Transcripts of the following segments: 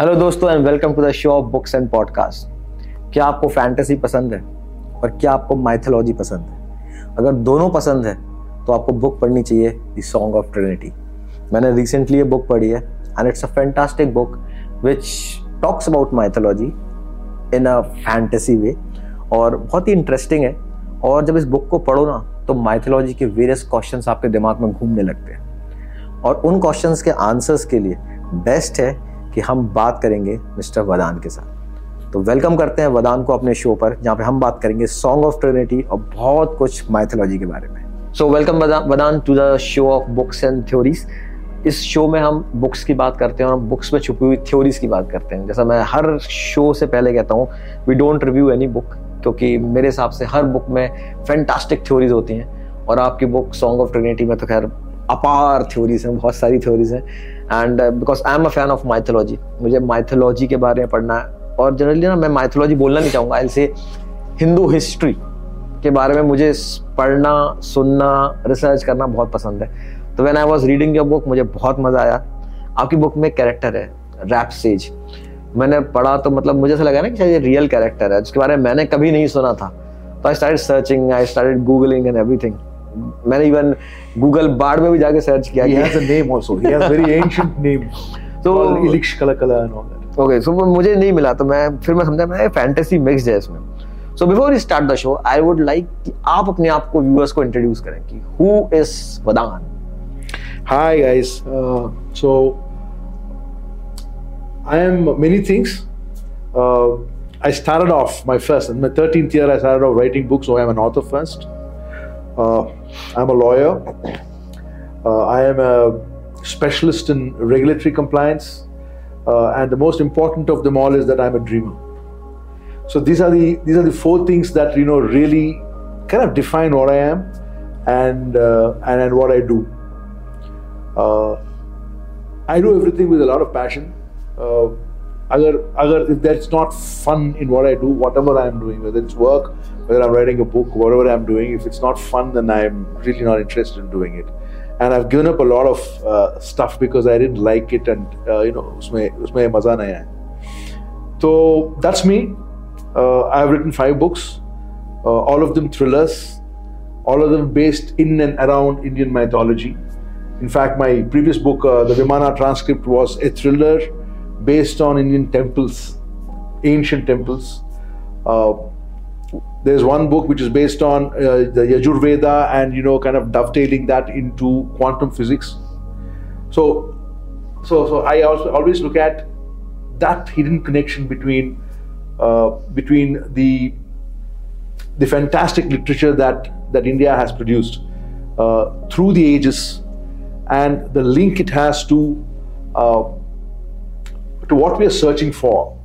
Hello दोस्तों and welcome to the show of books and podcast क्या आपको fantasy पसंद है? और क्या आपको माइथोलॉजी पसंद है? अगर दोनों पसंद है तो आपको बुक पढ़नी चाहिए द सॉन्ग ऑफ़ ट्रिनिटी मैंने रिसेंटली ये बुक पढ़ी है and it's a fantastic book which talks about mythology in a fantasy way और बहुत ही इंटरेस्टिंग है। और जब इस बुक को पढ़ो ना तो माइथोलॉजी के वेरियस क्वेश्चंस आपके दिमाग में घूमने लगते हैं। और उन क्वेश्चंस के आंसर्स के लिए बेस्ट है कि हम बात करेंगे मिस्टर वदान के साथ। तो वेलकम करते हैं वदान को अपने शो पर, जहाँ पे हम बात करेंगे सॉन्ग ऑफ़ ट्रिनिटी और बहुत कुछ माइथोलॉजी के बारे में। So welcome Vadan to the show of books and theories इस शो में हम बुक्स की बात करते हैं और बुक्स में छुपी हुई थ्योरीज की बात करते हैं। जैसा मैं हर शो से पहले कहता हूँ we don't review any book क्योंकि मेरे हिसाब से हर बुक में फैंटास्टिक थ्योरीज होती हैं। और आपकी बुक सॉन्ग ऑफ़ ट्रिनिटी में तो खैर अपार थ्योरीज हैं, बहुत सारी थ्योरीज हैं। And because I am a fan of mythology मुझे माइथोलॉजी के बारे में पढ़ना है। और जनरली ना मैं माइथोलॉजी बोलना नहीं चाहूँगा से हिंदू हिस्ट्री के बारे में मुझे पढ़ना, सुनना रिसर्च करना बहुत पसंद है। तो when I was reading your book मुझे बहुत मज़ा आया। आपकी बुक में कैरेक्टर है रैप सेज मैंने पढ़ा तो मतलब मुझे ऐसा लगा ना कि शायद ये रियल कैरेक्टर है, जिसके बारे में मैंने कभी नहीं सुना था। तो I start searching I start googling and everything मैंने इवन गूगल बार्ड में भी जाके सर्च किया he has a name also. He has very ancient name तो- so elixir kala kala and all that. Okay so मुझे नहीं मिला तो मैं फिर मैं समझा मैं फैंटेसी मिक्स है इसमें। So before you start the show I would like कि आप अपने आप को व्यूअर्स को इंट्रोड्यूस करें कि who is Vadan hi guys so I am many things I started off my first in my 13th year I started off writing books so I am an author first I'm a lawyer. Uh, I am a specialist in regulatory compliance. Uh, and the most important of them all is that I'm a dreamer. So these are the these are the four things that you know really kind of define what I am and uh, and, and what I do. Uh, I do everything with a lot of passion. Uh, if that's not fun in what I do, whatever I'm doing, whether it's work, whether I'm writing a book, whatever I'm doing, if it's not fun, then I'm really not interested in doing it. And I've given up a lot of uh, stuff because I didn't like it, and uh, you know, usme, usme maza nahi So that's me. Uh, I've written five books, uh, all of them thrillers, all of them based in and around Indian mythology. In fact, my previous book, uh, The Vimana Transcript, was a thriller based on Indian temples, ancient temples. Uh, there's one book which is based on uh, the Yajurveda and you know kind of dovetailing that into quantum physics. So, so, so I also always look at that hidden connection between uh, between the the fantastic literature that that India has produced uh, through the ages and the link it has to uh, to what we are searching for,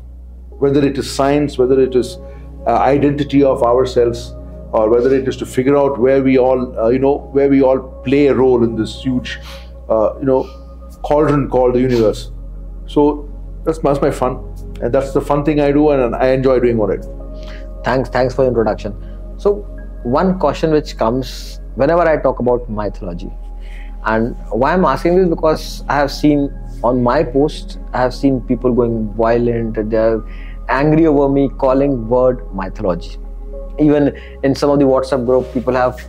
whether it is science, whether it is uh, identity of ourselves, or whether it is to figure out where we all, uh, you know, where we all play a role in this huge, uh, you know, cauldron called the universe. So that's, that's my fun, and that's the fun thing I do, and I enjoy doing what I do. Thanks, thanks for introduction. So one question which comes whenever I talk about mythology, and why I'm asking this because I have seen on my post, I have seen people going violent. They're angry over me calling word mythology. Even in some of the WhatsApp group, people have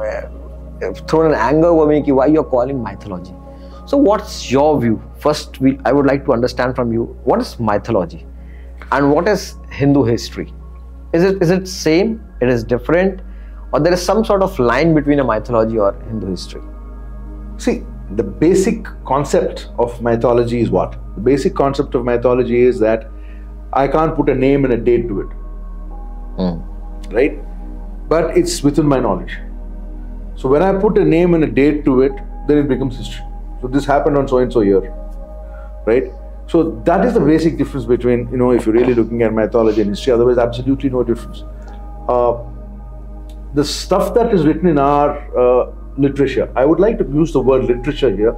uh, thrown an anger over me why you're calling mythology. So, what's your view? First, we, I would like to understand from you what is mythology and what is Hindu history. Is it is it same? It is different, or there is some sort of line between a mythology or Hindu history? See, the basic concept of mythology is what? The basic concept of mythology is that I can't put a name and a date to it. Mm. Right? But it's within my knowledge. So when I put a name and a date to it, then it becomes history. So this happened on so and so year. Right? So that is the basic difference between, you know, if you're really looking at mythology and history, otherwise, absolutely no difference. Uh, the stuff that is written in our uh, literature. I would like to use the word literature here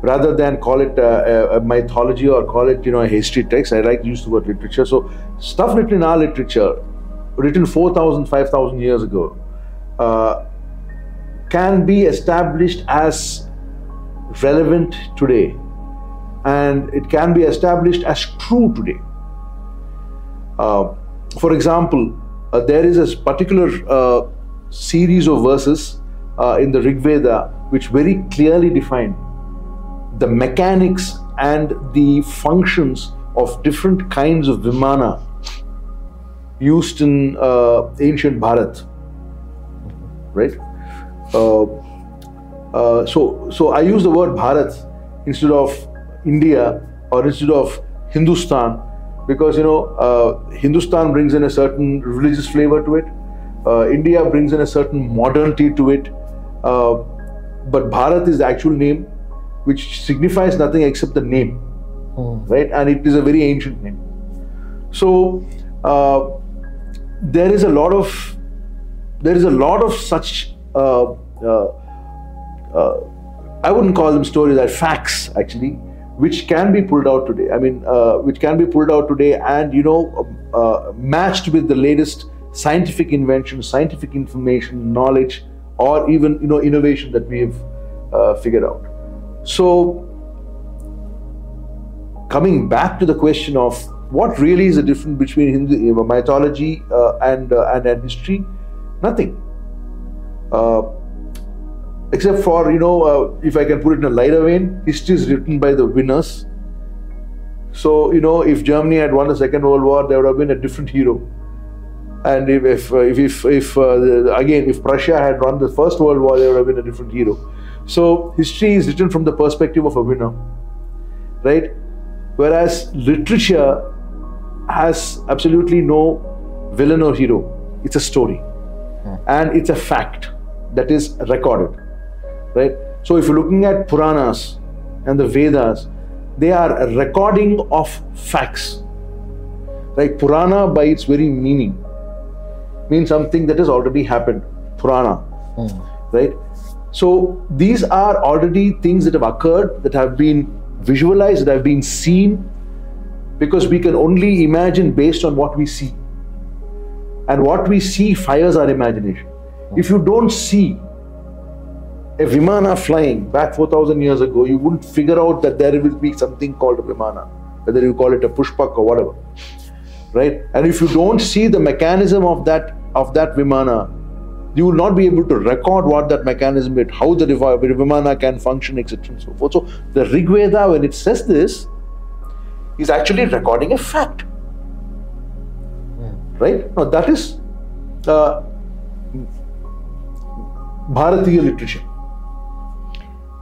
rather than call it a, a, mythology or call it you know a history text. I like to use the word literature. So stuff written in our literature, written 4,000, 5,000 years ago, uh, can be established as relevant today and it can be established as true today. Uh, for example, uh, there is a particular uh, series of verses uh, in the Rig Veda which very clearly define the mechanics and the functions of different kinds of vimana used in uh, ancient Bharat. Right? Uh, uh, so, so I use the word Bharat instead of India or instead of Hindustan because you know uh, Hindustan brings in a certain religious flavor to it. Uh, India brings in a certain modernity to it. Uh, but Bharat is the actual name, which signifies nothing except the name, Hmm. right? And it is a very ancient name. So uh, there is a lot of there is a lot of such uh, uh, uh, I wouldn't call them stories, they're facts actually, which can be pulled out today. I mean, uh, which can be pulled out today and you know uh, matched with the latest scientific invention, scientific information, knowledge, or even you know innovation that we have uh, figured out. So, coming back to the question of what really is the difference between Hindu mythology uh, and, uh, and and history, nothing. Uh, except for you know uh, if i can put it in a lighter vein history is written by the winners. So you know if germany had won the second world war there would have been a different hero. And if if uh, if, if, if uh, again if prussia had won the first world war there would have been a different hero so history is written from the perspective of a winner right? Whereas literature has absolutely no villain or hero. It's a story. Hmm. And it's a fact that is recorded right? So if you're looking at puranas and the vedas they are a recording of facts like purana by its very meaning means something that has already happened. Purana hmm. right so these are already things that have occurred that have been visualized that have been seen because we can only imagine based on what we see and what we see fires our imagination. If you don't see a Vimana flying back 4000 years ago, you wouldn't figure out that there will be something called a Vimana, whether you call it a Pushpak or whatever. Right? And if you don't see the mechanism of that of that Vimana, you will not be able to record what that mechanism is, how the Vimana can function, etc. and so forth. So the Rig Veda, when it says this, is actually recording a fact right? Now that is uh, Bharatiya literature.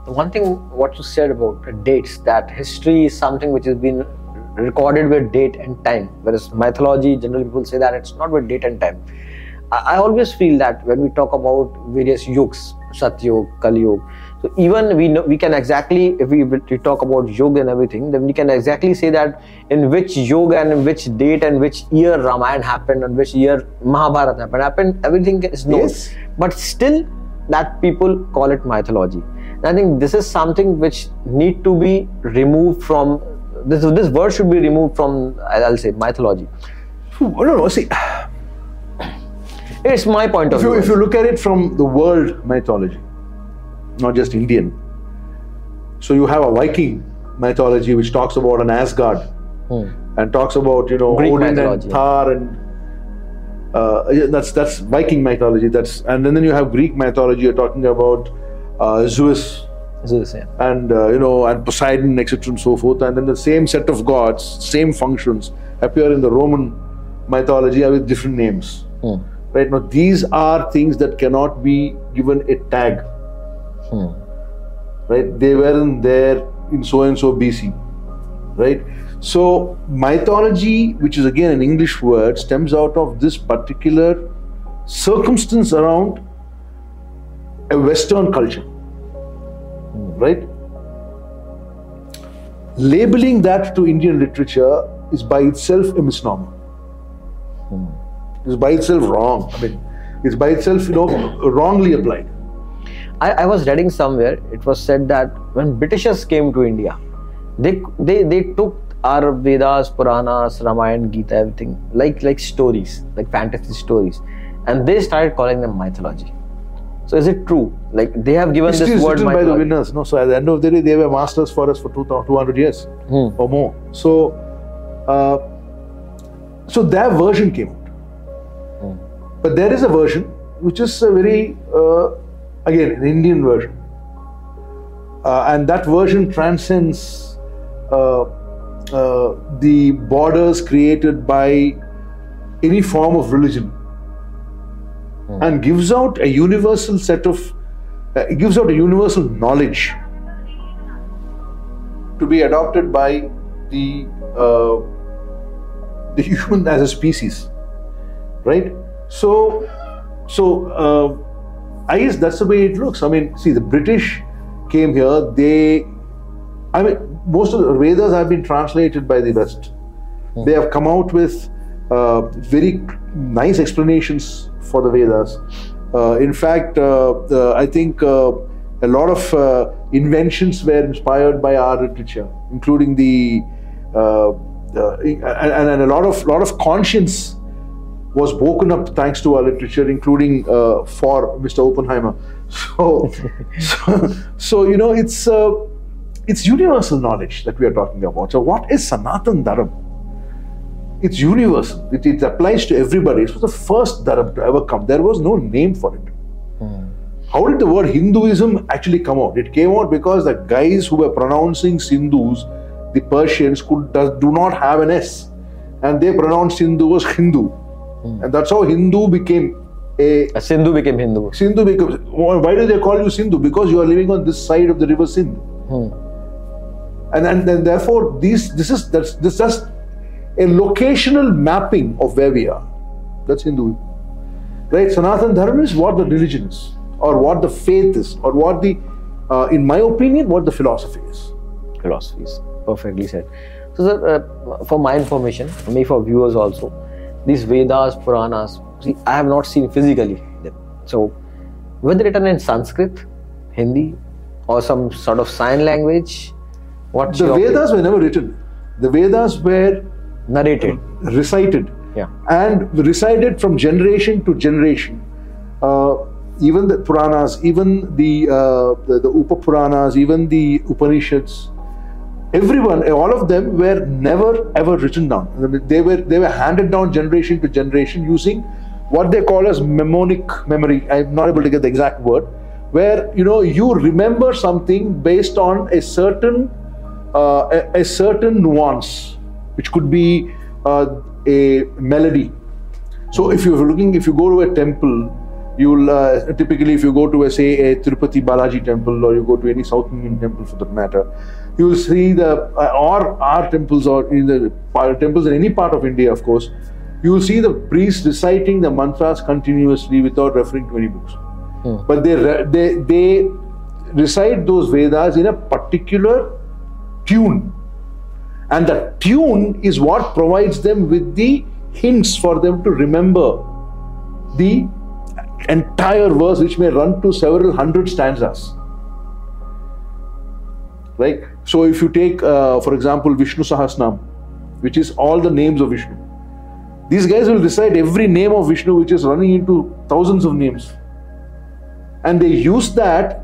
One thing, what you said about dates, that history is something which has been recorded with date and time, whereas mythology, generally people say that it's not with date and time. I, always feel that when we talk about various yugs, Satyug, Kali Yuga, so even we know we can exactly, if we, if we talk about yuga and everything, then we can exactly say that in which yuga and in which date and which year Ramayana happened and which year Mahabharata happened, happened everything is known. Yes. But still, that people call it mythology. And I think this is something which need to be removed from this. This word should be removed from I'll say mythology. No, no, see, It's my point of if you, view. if you look at it from the world mythology, not just Indian, so you have a Viking mythology which talks about an Asgard and talks about you know Hmm. Greek Odin mythology. and Thor and uh, yeah, that's that's Viking mythology. That's and then, then you have Greek mythology. You're talking about uh, Zeus Zeus, yeah. and uh, you know and Poseidon, etc. and so forth. And then the same set of gods, same functions appear in the Roman mythology with different names. Hmm. Right now, these are things that cannot be given a tag. Hmm. Right? They weren't there in so and so BC. Right? So mythology, which is again an English word, stems out of this particular circumstance around a Western culture. Right? Labeling that to Indian literature is by itself a misnomer. It's by itself wrong. I mean, it's by itself, you know, wrongly applied. I, I was reading somewhere. It was said that when Britishers came to India, they they they took our Vedas, Puranas, Ramayana, Gita, everything like like stories, like fantasy stories, and they started calling them mythology. So is it true? Like they have given History this is word written by the winners. No, so at the end of the day, they were masters for us for 200 200 years Hmm. or more. So, uh, so their version came out. But there is a version which is a very, uh, again, an Indian version. Uh, and that version transcends uh, uh, the borders created by any form of religion and gives out a universal set of, uh, it gives out a universal knowledge to be adopted by the uh, the human as a species, right? So, so uh, I guess that's the way it looks. I mean, see, the British came here. They, I mean, most of the Vedas have been translated by the West. They have come out with uh, very nice explanations for the Vedas. Uh, in fact, uh, uh, I think uh, a lot of uh, inventions were inspired by our literature, including the uh, uh, and, and a lot of lot of conscience was woken up thanks to our literature, including uh, for Mr. Oppenheimer. So, so, so you know, it's uh, it's universal knowledge that we are talking about. So, what is Sanatan Dharam? It's universal. It, it applies to everybody. It was the first Dharam to ever come. There was no name for it. How did the word Hinduism actually come out? It came out because the guys who were pronouncing Sindhus, the Persians, could does, do not have an S, and they pronounced Hindu as Hindu, and that's how Hindu became a A Sindhu became Hindu. Sindhu. Becomes why do they call you Sindhu? Because you are living on this side of the river Sindh, Hmm. and and then therefore these this is that's this is just a locational mapping of where we are. That's Hindu, right? Sanatan Dharma is what the religion is, or what the faith is, or what the, uh, in my opinion, what the philosophy is. philosophies. Perfectly said. So, sir, uh, for my information, for me, for viewers also, these Vedas, Puranas, see, I have not seen physically them. So, whether written in Sanskrit, Hindi, or some sort of sign language? what The Vedas were never written. The Vedas were narrated? recited Yeah. and recited from generation to generation. Uh, even the Puranas, even the, uh, the the Upapuranas, even the Upanishads, everyone, all of them were never ever written down. They were they were handed down generation to generation using what they call as mnemonic memory. I'm not able to get the exact word, where you know you remember something based on a certain uh, a, a certain nuance, which could be uh, a melody. So if you're looking, if you go to a temple, you'll uh, typically, if you go to a say a Tirupati Balaji temple, or you go to any South Indian temple for that matter, you will see the uh, or our temples or in the temples in any part of India, of course, you will see the priests reciting the mantras continuously without referring to any books. But they re- they they recite those Vedas in a particular tune. And the tune is what provides them with the hints for them to remember the entire verse which may run to several hundred stanzas. Right so if you take uh, for example vishnu sahasranam which is all the names of vishnu these guys will recite every name of vishnu which is running into thousands of names and they use that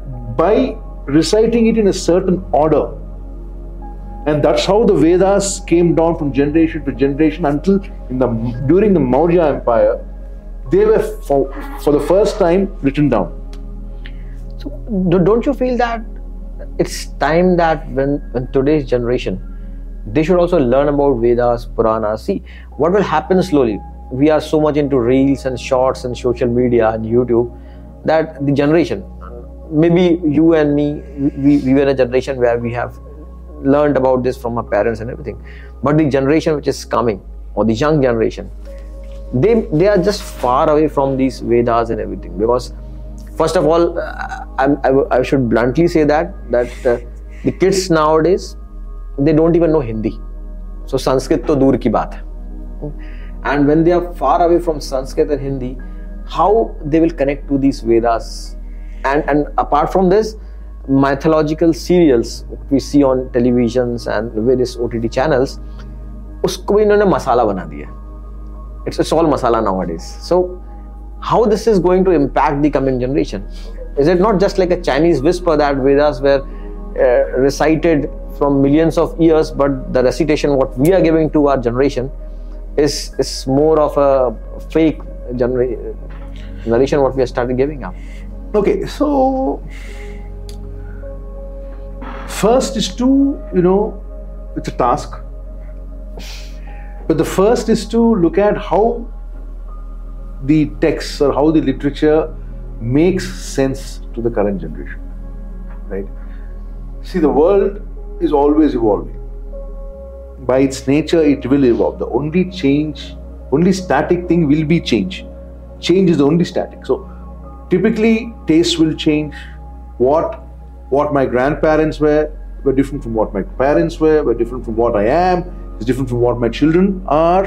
by reciting it in a certain order and that's how the Vedas came down from generation to generation until in the during the Maurya Empire, they were for, for the first time written down. So, do- don't you feel that it's time that when, when today's generation, they should also learn about Vedas, Puranas. See, what will happen slowly? We are so much into reels and shorts and social media and YouTube that the generation, maybe you and me, we, we were a generation where we have learned about this from our parents and everything. But the generation which is coming, or the young generation, they they are just far away from these Vedas and everything because first of all, uh, I, I, I should bluntly say that that uh, the kids nowadays they don't even know Hindi. So Sanskrit to dur ki baat hai. And when they are far away from Sanskrit and Hindi, how they will connect to these Vedas? And and apart from this, mythological serials we see on televisions and various OTT channels, उसको भी इन्होंने मसाला बना दिया. It's it's all masala nowadays. So how this is going to impact the coming generation. Is it not just like a Chinese whisper that Vedas were uh, recited from millions of years, but the recitation what we are giving to our generation is is more of a fake genera- narration what we have started giving up. Okay, so first is to, you know, it's a task. But the first is to look at how the texts or how the literature makes sense to the current generation. Right? See, the world is always evolving. By its nature, it will evolve. The only change, only static thing will be change. Change is the only static. So, typically, tastes will change. What what my grandparents were were different from what my parents were, were different from what I am, is different from what my children are,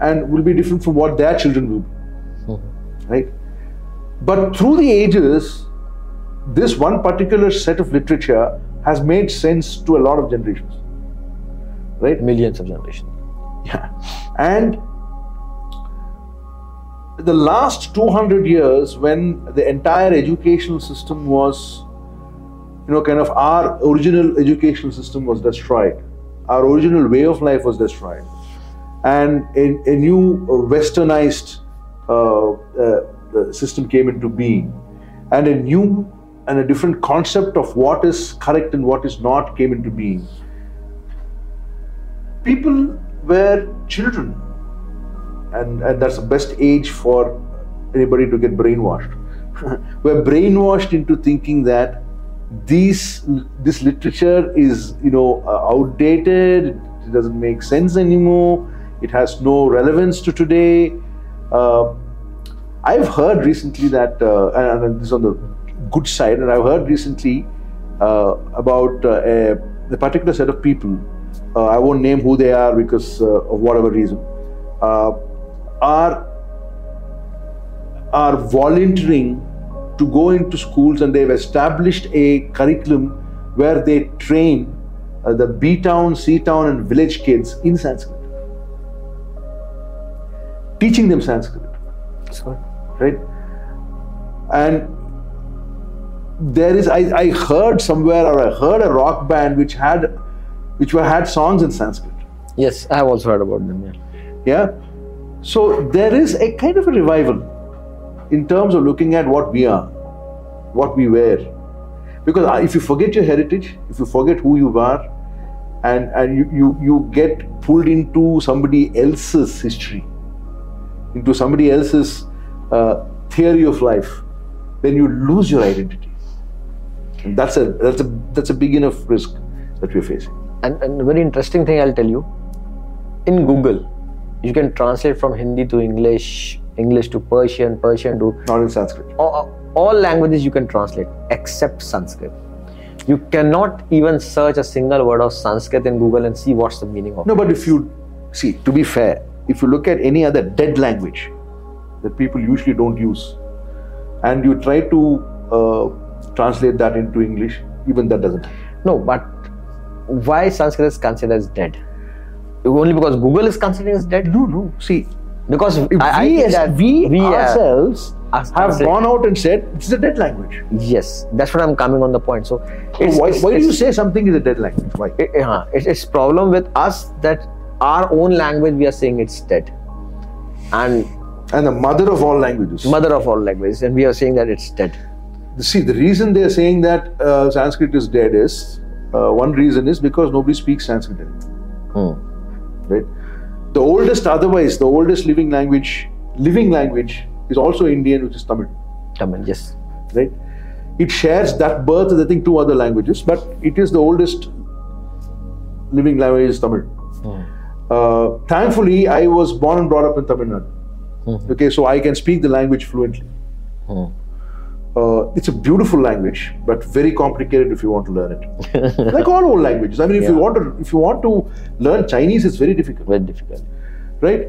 and will be different from what their children will be. Right? But through the ages, this one particular set of literature has made sense to a lot of generations. Right? Millions of generations. Yeah. And the last 200 years, when the entire educational system was, you know, kind of our original educational system was destroyed, our original way of life was destroyed, and a, a new westernized uh, uh, system came into being, and a new and a different concept of what is correct and what is not came into being. People were children, and, and that's the best age for anybody to get brainwashed. we're brainwashed into thinking that these this literature is you know uh, outdated. It doesn't make sense anymore. It has no relevance to today uh, i've heard recently that uh, and, and this is on the good side and i've heard recently uh, about uh, a, a, particular set of people uh, i won't name who they are because of whatever reason are are volunteering to go into schools and they've established a curriculum where they train uh, the B town, C town, and village kids in Sanskrit. Teaching them Sanskrit. Right? And there is, I, I heard somewhere or I heard a rock band which had which were, had songs in Sanskrit. Yes, I have also heard about them. Yeah. Yeah. So there is a kind of a revival in terms of looking at what we are, what we were. Because uh, if you forget your heritage, if you forget who you are, and, and you, you, you get pulled into somebody else's history, into somebody else's uh, theory of life, then you lose your identity. And that's a that's a that's a big enough risk that we're facing. And, and a very interesting thing I'll tell you, in Google, you can translate from Hindi to English, English to Persian, Persian to not in Sanskrit. All, all languages you can translate except Sanskrit. You cannot even search a single word of Sanskrit in Google and see what's the meaning of no, it. No, but if you see, to be fair, if you look at any other dead language that people usually don't use, and you try to uh, translate that into English, even that doesn't. No, but why Sanskrit is considered as dead? Only because Google is considering as dead? No, no. See, because we, I, I we, we ourselves have gone out and said it's a dead language. Yes, that's what I'm coming on the point. So, it's, why, it's, why it's, do you say something is a dead language? Why? It, uh, it's problem with us that our own language we are saying it's dead, and and the mother of all languages. Mother of all languages, and we are saying that it's dead. See, the reason they are saying that uh, Sanskrit is dead is uh, one reason is because nobody speaks Sanskrit anymore. Hmm. Right the oldest, otherwise, the oldest living language, living language is also Indian, which is Tamil. Tamil, yes. Right? It shares that birth with, I think, two other languages, but it is the oldest living language is Tamil. Hmm. Uh, thankfully, I was born and brought up in Tamil Nadu. Hmm. Okay, so I can speak the language fluently. Hmm. Uh, it's a beautiful language, but very complicated if you want to learn it. like all old languages. I mean, if yeah. you want to, if you want to learn Chinese, it's very difficult. Very difficult, right?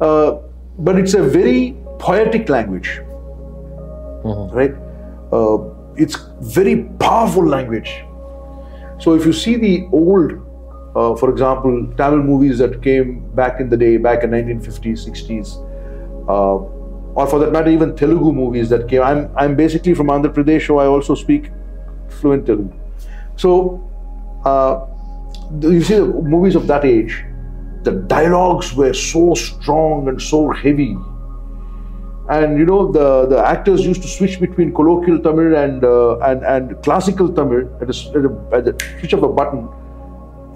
Uh, but it's a very poetic language, mm-hmm. right? Uh, it's very powerful language. So if you see the old, uh, for example, Tamil movies that came back in the day, back in 1950s, 60s, uh, or for that matter, even Telugu movies that came. I'm I'm basically from Andhra Pradesh, so I also speak fluent Telugu. So uh, you see the movies of that age, the dialogues were so strong and so heavy. And you know the, the actors used to switch between colloquial Tamil and uh, and and classical Tamil at, a, at, a, at the switch of a button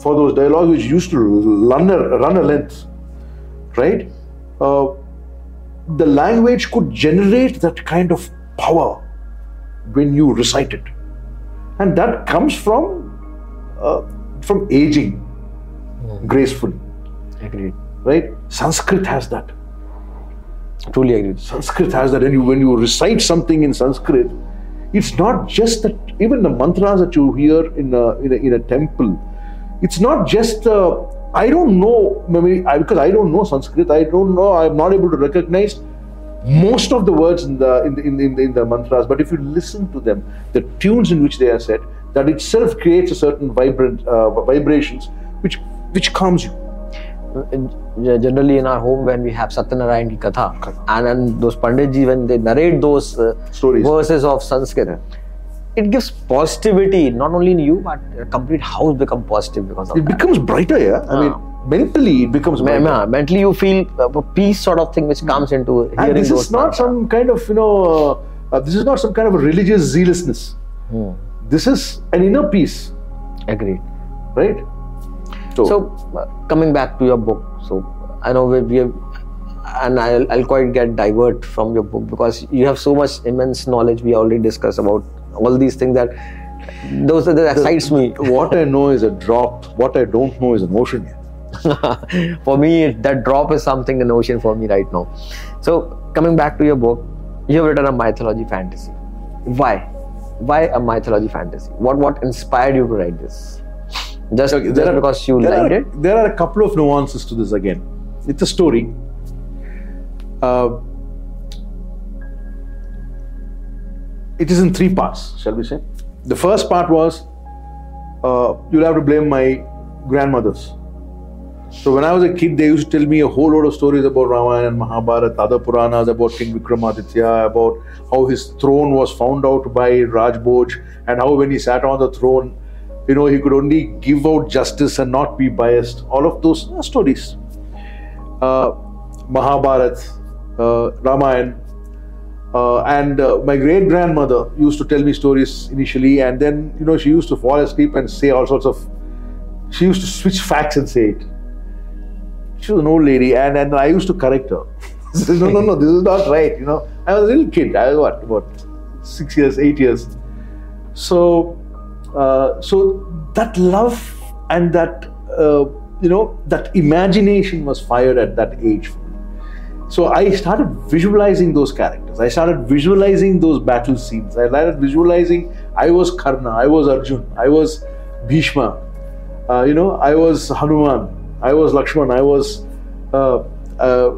for those dialogues which used to run a, run a length, right? Uh, the language could generate that kind of power when you recite it, and that comes from uh, from aging gracefully, Agreed. right? Sanskrit has that. Truly agreed. Sanskrit has that, and you, when you recite something in Sanskrit, it's not just that. Even the mantras that you hear in a, in a, in a temple, it's not just. Uh, I don't know, maybe I, because I don't know Sanskrit. I don't know. I'm not able to recognize most of the words in the in the, in the, in the, in the mantras. But if you listen to them, the tunes in which they are said, that itself creates a certain vibrant uh, vibrations, which which calms you. Generally, in our home, when we have Satyanarayan ki Katha, and then those Panditji, when they narrate those uh, Stories. verses of Sanskrit, it gives positivity not only in you, but a complete house become positive because of It becomes brighter, yeah. I mean, mentally it becomes Me- brighter. me- mentally, you feel a peace sort of thing which comes into And this is not some kind of, you know, uh, uh, this is not some kind of a religious zealousness. Hmm. This is an inner peace, Agreed. right? So, uh, coming back to your book, so I know we, we have, and I'll, I'll quite get divert from your book because you have so much immense knowledge. We already discussed about all these things that those are that excites me. what I know is a drop. What I don't know is an ocean. for me, that drop is something in the ocean for me right now. So, coming back to your book, you have written a mythology fantasy. Why? Why a mythology fantasy? What what inspired you to write this? Just, Okay, just are- because you liked are, it? There are a couple of nuances to this again. It's a story. Uh, it is in three parts, shall we say? The first part was uh, you'll have to blame my grandmothers. So when I was a kid, they used to tell me a whole lot of stories about Ramayana and Mahabharata, other Puranas about King Vikramaditya, about how his throne was found out by Raja Bhoj, and how when he sat on the throne, you know, he could only give out justice and not be biased. All of those stories. Uh, Mahabharata, uh, Ramayana, uh, and uh, my great grandmother used to tell me stories initially, and then you know she used to fall asleep and say all sorts of. She used to switch facts and say it. She was an old lady, and, and I used to correct her. Said, no, no, no, this is not right. You know, I was a little kid. I was what, about six years, eight years. So, uh, so that love and that uh, you know that imagination was fired at that age. So I started visualizing those characters. I started visualizing those battle scenes. I started visualizing. I was Karna. I was Arjun. I was Bhishma. Uh, you know, I was Hanuman. I was Lakshman. I was uh, uh,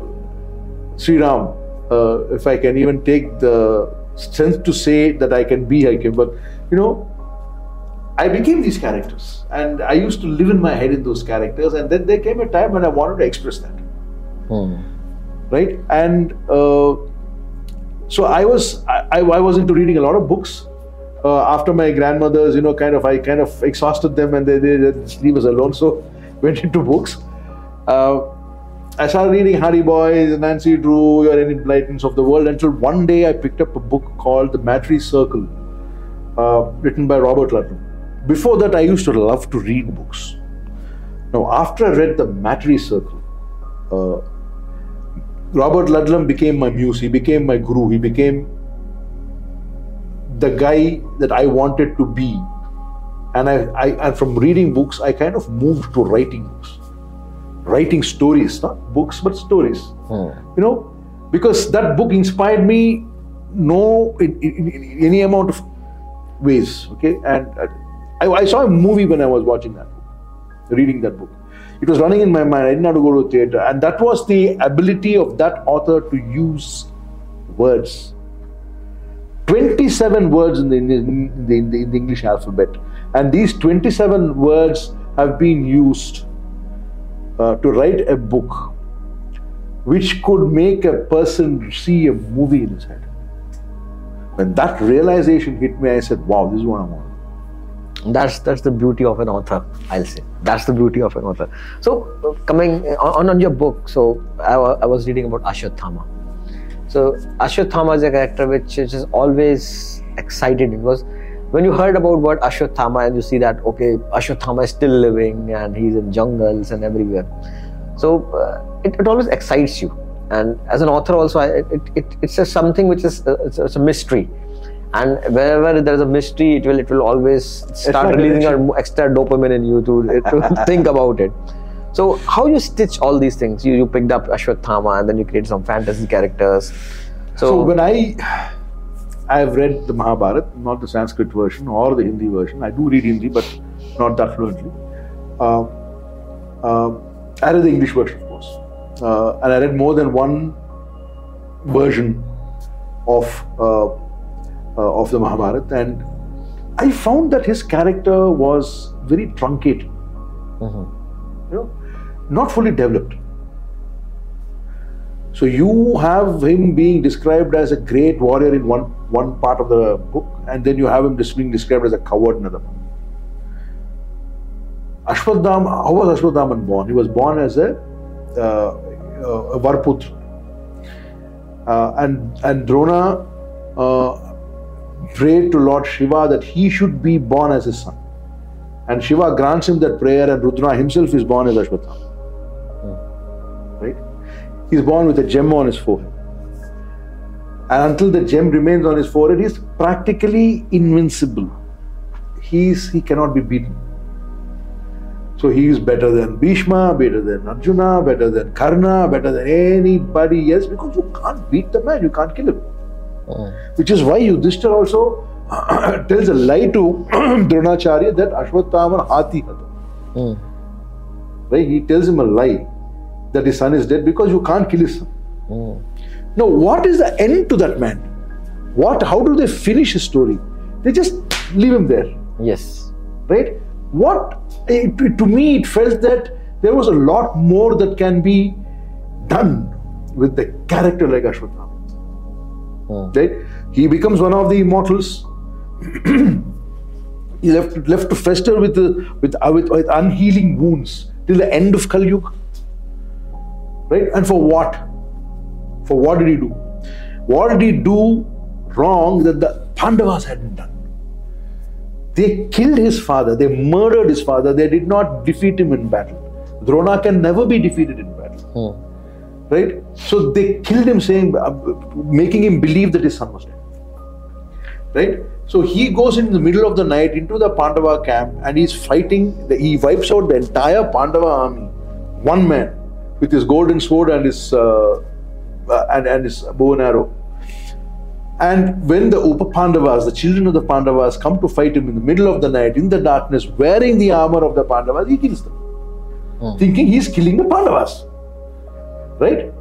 Sri Ram. Uh, if I can even take the strength to say that I can be, I can. But you know, I became these characters, and I used to live in my head in those characters. And then there came a time when I wanted to express that right? And uh, so i was I, I was into reading a lot of books uh, after my grandmother's you know kind of i kind of exhausted them and they, they, they just leave us alone. So went into books. Uh, i started reading hardy boys nancy drew your Enid Blytons of the world until one day i picked up a book called the Matarese circle uh, written by robert ludlum. Before that i used to love to read books. Now after i read the Matarese circle uh, Robert Ludlum became my muse. He became my guru. He became the guy that I wanted to be. And I, I and from reading books, I kind of moved to writing books, writing stories, not books but stories. Hmm. You know, because that book inspired me, no, in, in, in any amount of ways. Okay, and uh, I, I saw a movie when I was watching that book, reading that book. It was running in my mind. I didn't have to go to theater, and that was the ability of that author to use words. 27 words in the, in the, in the, in the, in the English alphabet, and these 27 words have been used uh, to write a book which could make a person see a movie in his head. When that realization hit me, I said, wow, this is what I want. That's that's the beauty of an author, I'll say. That's the beauty of an author. So, coming on, on your book, so I, I was reading about Ashwathama. So, Ashwathama is a character which is always excited because when you heard about what Ashwathama and you see that, okay, Ashwathama is still living and he's in jungles and everywhere. So, uh, it, it always excites you. And as an author, also, I, it, it, it's just something which is uh, it's, it's a mystery and wherever there is a mystery it will it will always start releasing our extra dopamine in you to, to think about it. So how you stitch all these things? You, you picked up ashwathama and then you create some fantasy characters. So, so when i i've read the mahabharat not the sanskrit version or the hindi version. I do read hindi but not that fluently. Uh, uh, i read the english version of course. Uh, and i read more than one version of uh, of the Mahabharata, and I found that his character was very truncated, mm-hmm. you know, not fully developed. So you have him being described as a great warrior in one one part of the book, and then you have him being described as a coward in another. Ashwadhama, how was Ashwadhaman born? He was born as a, uh, uh a Varputra. Uh, and and Drona uh, prayed to Lord Shiva that he should be born as his son. And Shiva grants him that prayer, and Rudra himself is born as Ashwatthama. Hmm. Right? He's born with a gem on his forehead. And until the gem remains on his forehead, he's practically invincible. He's, he cannot be beaten. So he is better than Bhishma, better than Arjuna, better than Karna, better than anybody else because you can't beat the man, you can't kill him. Which is why Yudhishthir also tells a lie to Dronacharya that Ashwatthama Hati had. Right? He tells him a lie that his son is dead because you can't kill his son. Mm. Now, what is the end to that man? What? How do they finish his story? They just leave him there. Yes. Right? What? It, it, to me, it felt that there was a lot more that can be done with the character like Ashwatthama. Hmm. Right? He becomes one of the immortals. he left left to fester with with, uh, with with unhealing wounds till the end of Kali Yuga. Right? And for what? For what did he do? What did he do wrong that the Pandavas hadn't done? They killed his father, they murdered his father, they did not defeat him in battle. Drona can never be defeated in battle. Hmm right? So they killed him, saying, uh, making him believe that his son was dead, right? So he goes in the middle of the night into the Pandava camp and he's fighting. He wipes out the entire Pandava army, one man, with his golden sword and his uh, uh, and, and his bow and arrow. And when the Upa Pandavas, the children of the Pandavas, come to fight him in the middle of the night, in the darkness, wearing the armor of the Pandavas, he kills them, hmm. thinking he's killing the Pandavas. Right?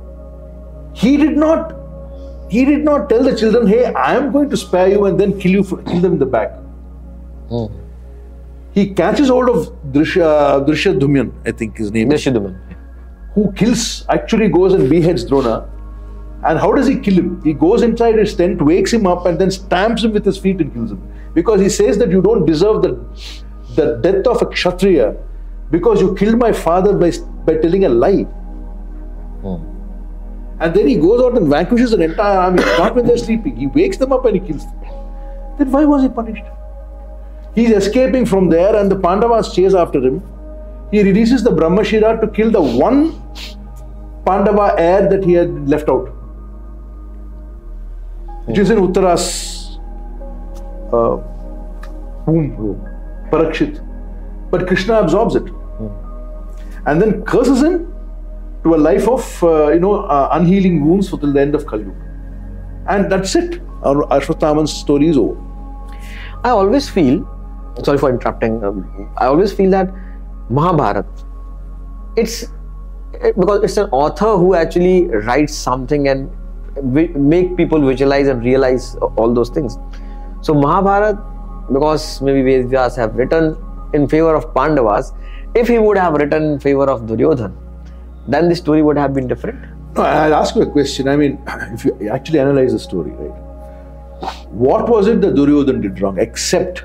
He did not he did not tell the children, hey, I am going to spare you and then kill you kill them in the back. Hmm. He catches hold of Drishya, Drishya I think his name. Drishya Who kills, actually goes and beheads Drona. And how does he kill him? He goes inside his tent, wakes him up, and then stamps him with his feet and kills him. Because he says that you don't deserve the, the death of a Kshatriya because you killed my father by, by telling a lie. Hmm. And then he goes out and vanquishes an entire army, not when they're sleeping. He wakes them up and he kills them. Then why was he punished? He's escaping from there and the Pandavas chase after him. He releases the Brahmashira to kill the one Pandava heir that he had left out, which is in Uttara's uh, womb, Parikshit. But Krishna absorbs it and then curses him to a life of uh, you know uh, unhealing wounds till the end of Kali And that's it. Our Ashwatthama's story is over. I always feel, sorry for interrupting, um, I always feel that Mahabharata, it's it, because it's an author who actually writes something and vi- make people visualize and realize all those things. So Mahabharata, because maybe Vedas have written in favor of Pandavas, if he would have written in favor of Duryodhana, then the story would have been different. No, I'll ask you a question. I mean, if you actually analyze the story, right? What was it that Duryodhan did wrong, except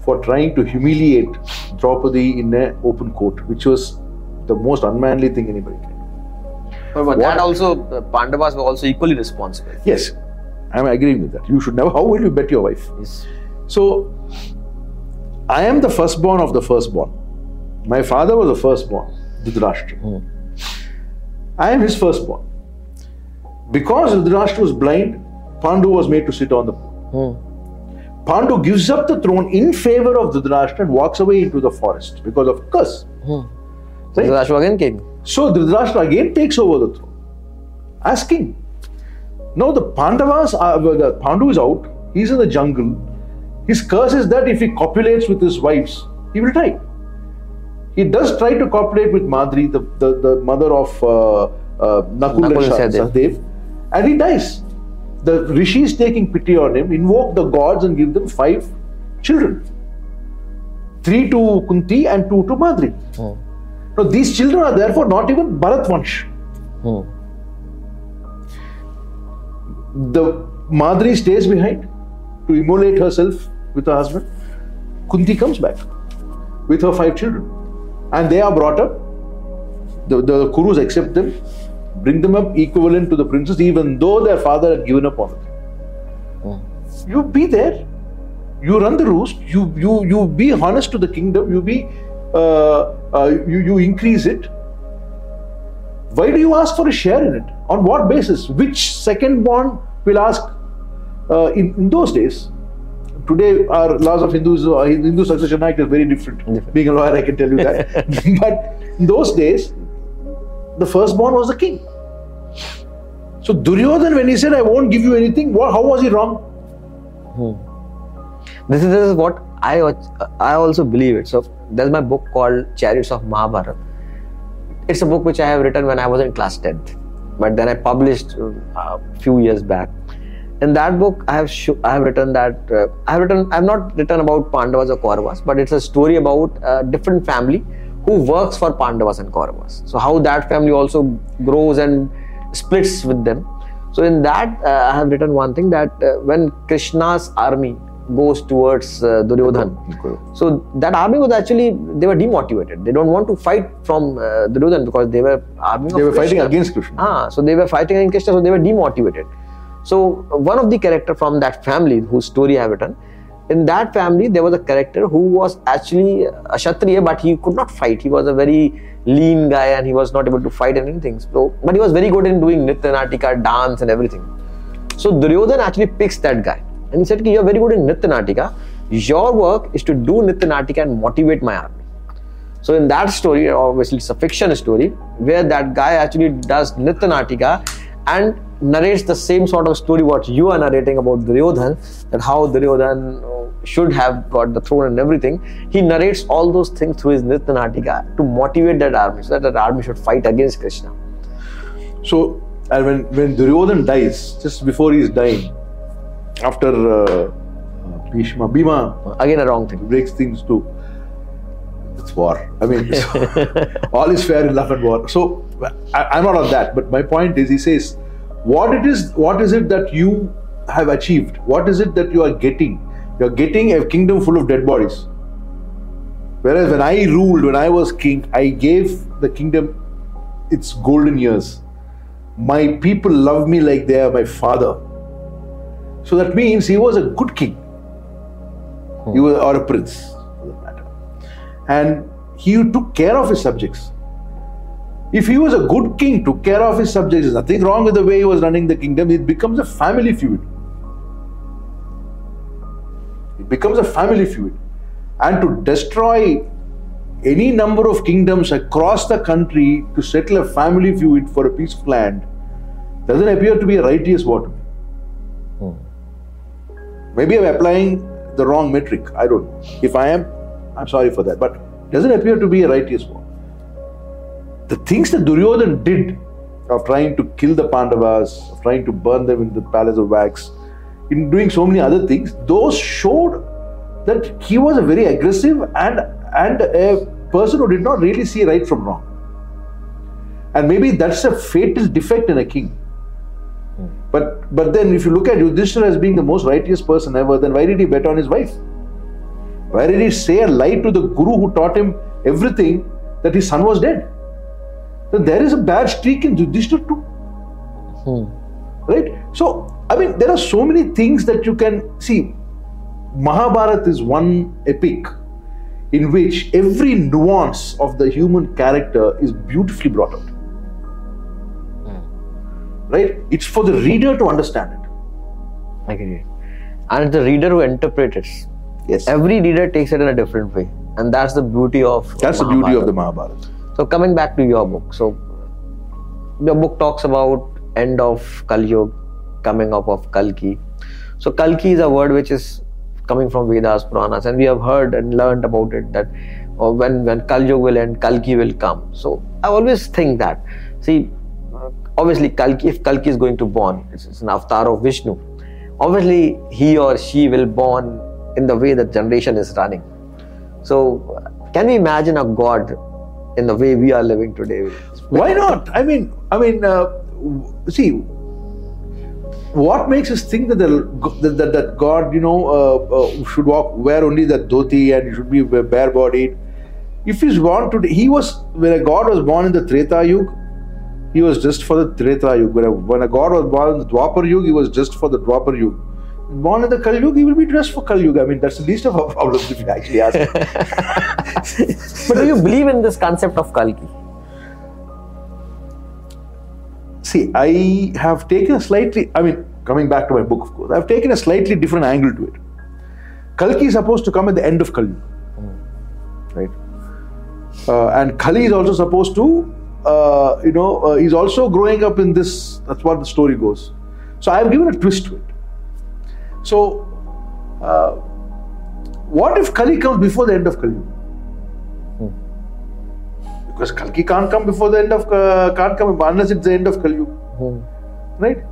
for trying to humiliate Draupadi in an open court, which was the most unmanly thing anybody can do? But, but that also, uh, Pandavas were also equally responsible. Yes, I'm agreeing with that. You should never. How will you bet your wife? Yes. So, I am the firstborn of the firstborn. My father was the firstborn, Dhritarashtra. I am his firstborn. Because Dhritarashtra was blind, Pandu was made to sit on the throne. Hmm. Pandu gives up the throne in favor of Dhritarashtra and walks away into the forest because of curse. Hmm. Right? Dhritarashtra again came. So Dhritarashtra again takes over the throne as king. Now the Pandavas, uh, are, the Pandu is out. He's in the jungle. His curse is that if he copulates with his wives, he will die. He does try to cooperate with Madri, the, the, the mother of uh, uh, Nakul, Nakul and and Sah- Sahdev, and he dies. The rishis taking pity on him invoke the gods and give them five children. Three to Kunti and two to Madri. Now these children are therefore not even Bharat Vansh. The Madri stays behind to immolate herself with her husband. Kunti comes back with her five children. And they are brought up. The, the Kurus accept them, bring them up equivalent to the princes, even though their father had given up on them. You be there. You run the roost. You you you be honest to the kingdom. You be uh, uh, you you increase it. Why do you ask for a share in it? On what basis? Which second born will ask? Uh, in, in those days, today our laws of Hindus, uh, Hindu Succession Act is very different. Different. Being a lawyer, I can tell you that. but in those days, the firstborn was the king. So Duryodhan, when he said, "I won't give you anything," what, how was he wrong? This is, this is what I I also believe it. So there's my book called Chariots of Mahabharata. It's a book which I have written when I was in class 10th, but then I published uh, a few years back. In that book, I have sho- I have written that uh, I have written I have not written about Pandavas or Kauravas, but it's a story about a different family who works for Pandavas and Kauravas. So how that family also grows and splits with them. So in that, uh, I have written one thing that uh, when Krishna's army goes towards uh, Duryodhan, so that army was actually they were demotivated. They don't want to fight from uh, Duryodhan because they were army. They were fighting against Krishna. Ah, so they were fighting against Krishna, so they were demotivated. So one of the character from that family, whose story I have written, in that family there was a character who was actually a Kshatriya, but he could not fight. He was a very lean guy and he was not able to fight anything. So, but he was very good in doing Nitya dance and everything. So Duryodhan actually picks that guy and he said, "Ki, "You're very good in Nitya. Your work is to do Nitya and motivate my army." So in that story, obviously it's a fiction story where that guy actually does Nitya and narrates the same sort of story what you are narrating about Duryodhan, that how Duryodhan uh, should have got the throne and everything. He narrates all those things through his Nitya to motivate that army so that that army should fight against Krishna. So, and when, when Duryodhan dies, just before he is dying, after uh, Bhishma, Bhima Again, a wrong thing. breaks things too, it's war. I mean, all is fair in love and war. So, I, I'm not on that, but my point is, he says, what it is, what is it that you have achieved? What is it that you are getting? You are getting a kingdom full of dead bodies. Whereas when I ruled, when I was king, I gave the kingdom its golden years. My people love me like they are my father. So that means he was a good king. He was or a prince, for that matter. And he took care of his subjects. If he was a good king, took care of his subjects, there's nothing wrong with the way he was running the kingdom. It becomes a family feud. It becomes a family feud. And to destroy any number of kingdoms across the country to settle a family feud for a piece of land doesn't appear to be a righteous war to me. Maybe I'm applying the wrong metric. I don't know. If I am, I'm sorry for that. But it doesn't appear to be a righteous war. The things that Duryodhan did of trying to kill the Pandavas, of trying to burn them in the palace of wax, in doing so many other things, those showed that he was a very aggressive and and a person who did not really see right from wrong. And maybe that's a fatal defect in a king. But but then if you look at Yudhishthira as being the most righteous person ever, then why did he bet on his wife? Why did he say a lie to the guru who taught him everything that his son was dead? Then there is a bad streak in Yudhishthira too. Hmm. Right? So, I mean, there are so many things that you can see. Mahabharata is one epic in which every nuance of the human character is beautifully brought out. Hmm. Right? It's for the reader to understand it. I agree. And the reader who interprets it. Yes. Every reader takes it in a different way. And that's the beauty of That's the beauty of the Mahabharata. So coming back to your book, so your book talks about end of Kali Yuga, coming up of Kalki. So Kalki is a word which is coming from Vedas, Puranas, and we have heard and learned about it that uh, when when Kali Yuga will end, Kalki will come. So I always think that. See, obviously Kalki, if Kalki is going to born, it's, it's an avatar of Vishnu. Obviously, he or she will born in the way that generation is running. So, can we imagine a god in the way we are living today? Why not? I mean, I mean, uh, see, what makes us think that the that, that, God, you know, uh, uh, should walk wear only that dhoti and should be bare-bodied? If he's born today, he was when a God was born in the Treta Yuga, he was just for the Treta Yuga. When a God was born in the Dwapar Yuga, he was just for the Dwapar Yuga. Born in the Kali Yuga, he will be dressed for Kali Yuga. I mean, that's the least of our problems if you actually ask. me. But do you believe in this concept of Kalki? See, I have taken a slightly, I mean, coming back to my book, of course, I've taken a slightly different angle to it. Kalki is supposed to come at the end of Kali, right? Uh, and Kali is also supposed to, uh, you know, uh, he's also growing up in this, that's what the story goes. So I've given a twist to it. So, uh, what if Kali comes before the end of Kali? Because Kalki can't come before the end of uh, can't come unless it's the end of Kali, right?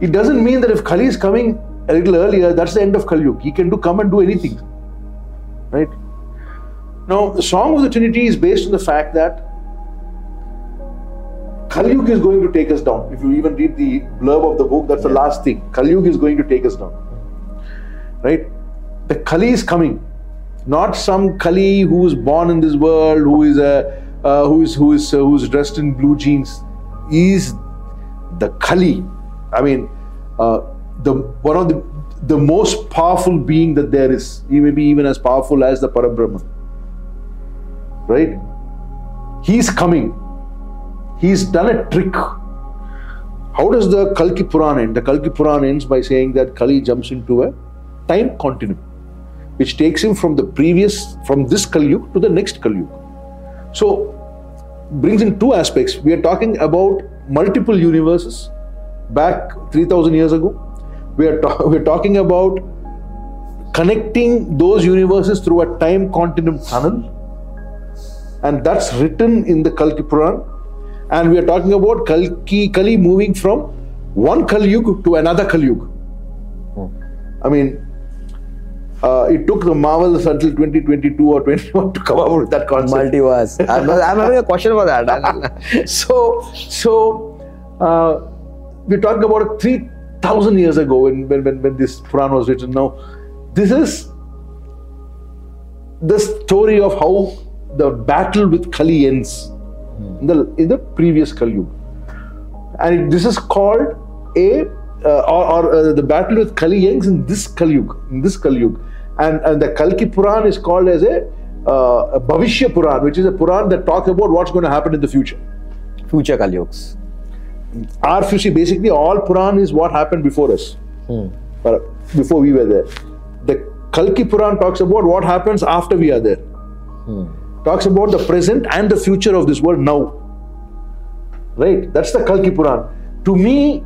It doesn't mean that if Kali is coming a little earlier, that's the end of Kali. He can do come and do anything, right? Now, the Song of the Trinity is based on the fact that Kali is going to take us down. If you even read the blurb of the book, that's the last thing. Kali is going to take us down, right? The Kali is coming not some Kali who is born in this world, who is a uh, who is who is uh, who's dressed in blue jeans. Is the Kali. I mean, uh, the one of the the most powerful being that there is. He may be even as powerful as the Parabrahman. Right? He's coming. He's done a trick. How does the Kalki Puran end? The Kalki Puran ends by saying that Kali jumps into a time continuum which takes him from the previous, from this Kalyug to the next Kalyug. So, brings in two aspects. We are talking about multiple universes back 3000 years ago. We are, ta- we are talking about connecting those universes through a time continuum tunnel. And that's written in the Kalki Puran. And we are talking about Kalki, Kali moving from one Kalyug to another Kalyug. I mean, uh, it took the Marvels until 2022 or 21 to come up with that concept. Multiverse. I'm, I'm having a question for that. so, so uh, we're talking about 3,000 years ago when, when, when, when this Puran was written. Now, this is the story of how the battle with Kali ends in, the, in the previous Kali And it, this is called a uh, or, or uh, the battle with Kali ends in this Kali in this Kali and, and the Kalki Puran is called as a, uh, a Bhavishya Puran, which is a Puran that talks about what's going to happen in the future. Future Kalyugs. Our future, basically, all Puran is what happened before us, or before we were there. The Kalki Puran talks about what happens after we are there. Talks about the present and the future of this world now. Right? That's the Kalki Puran. To me,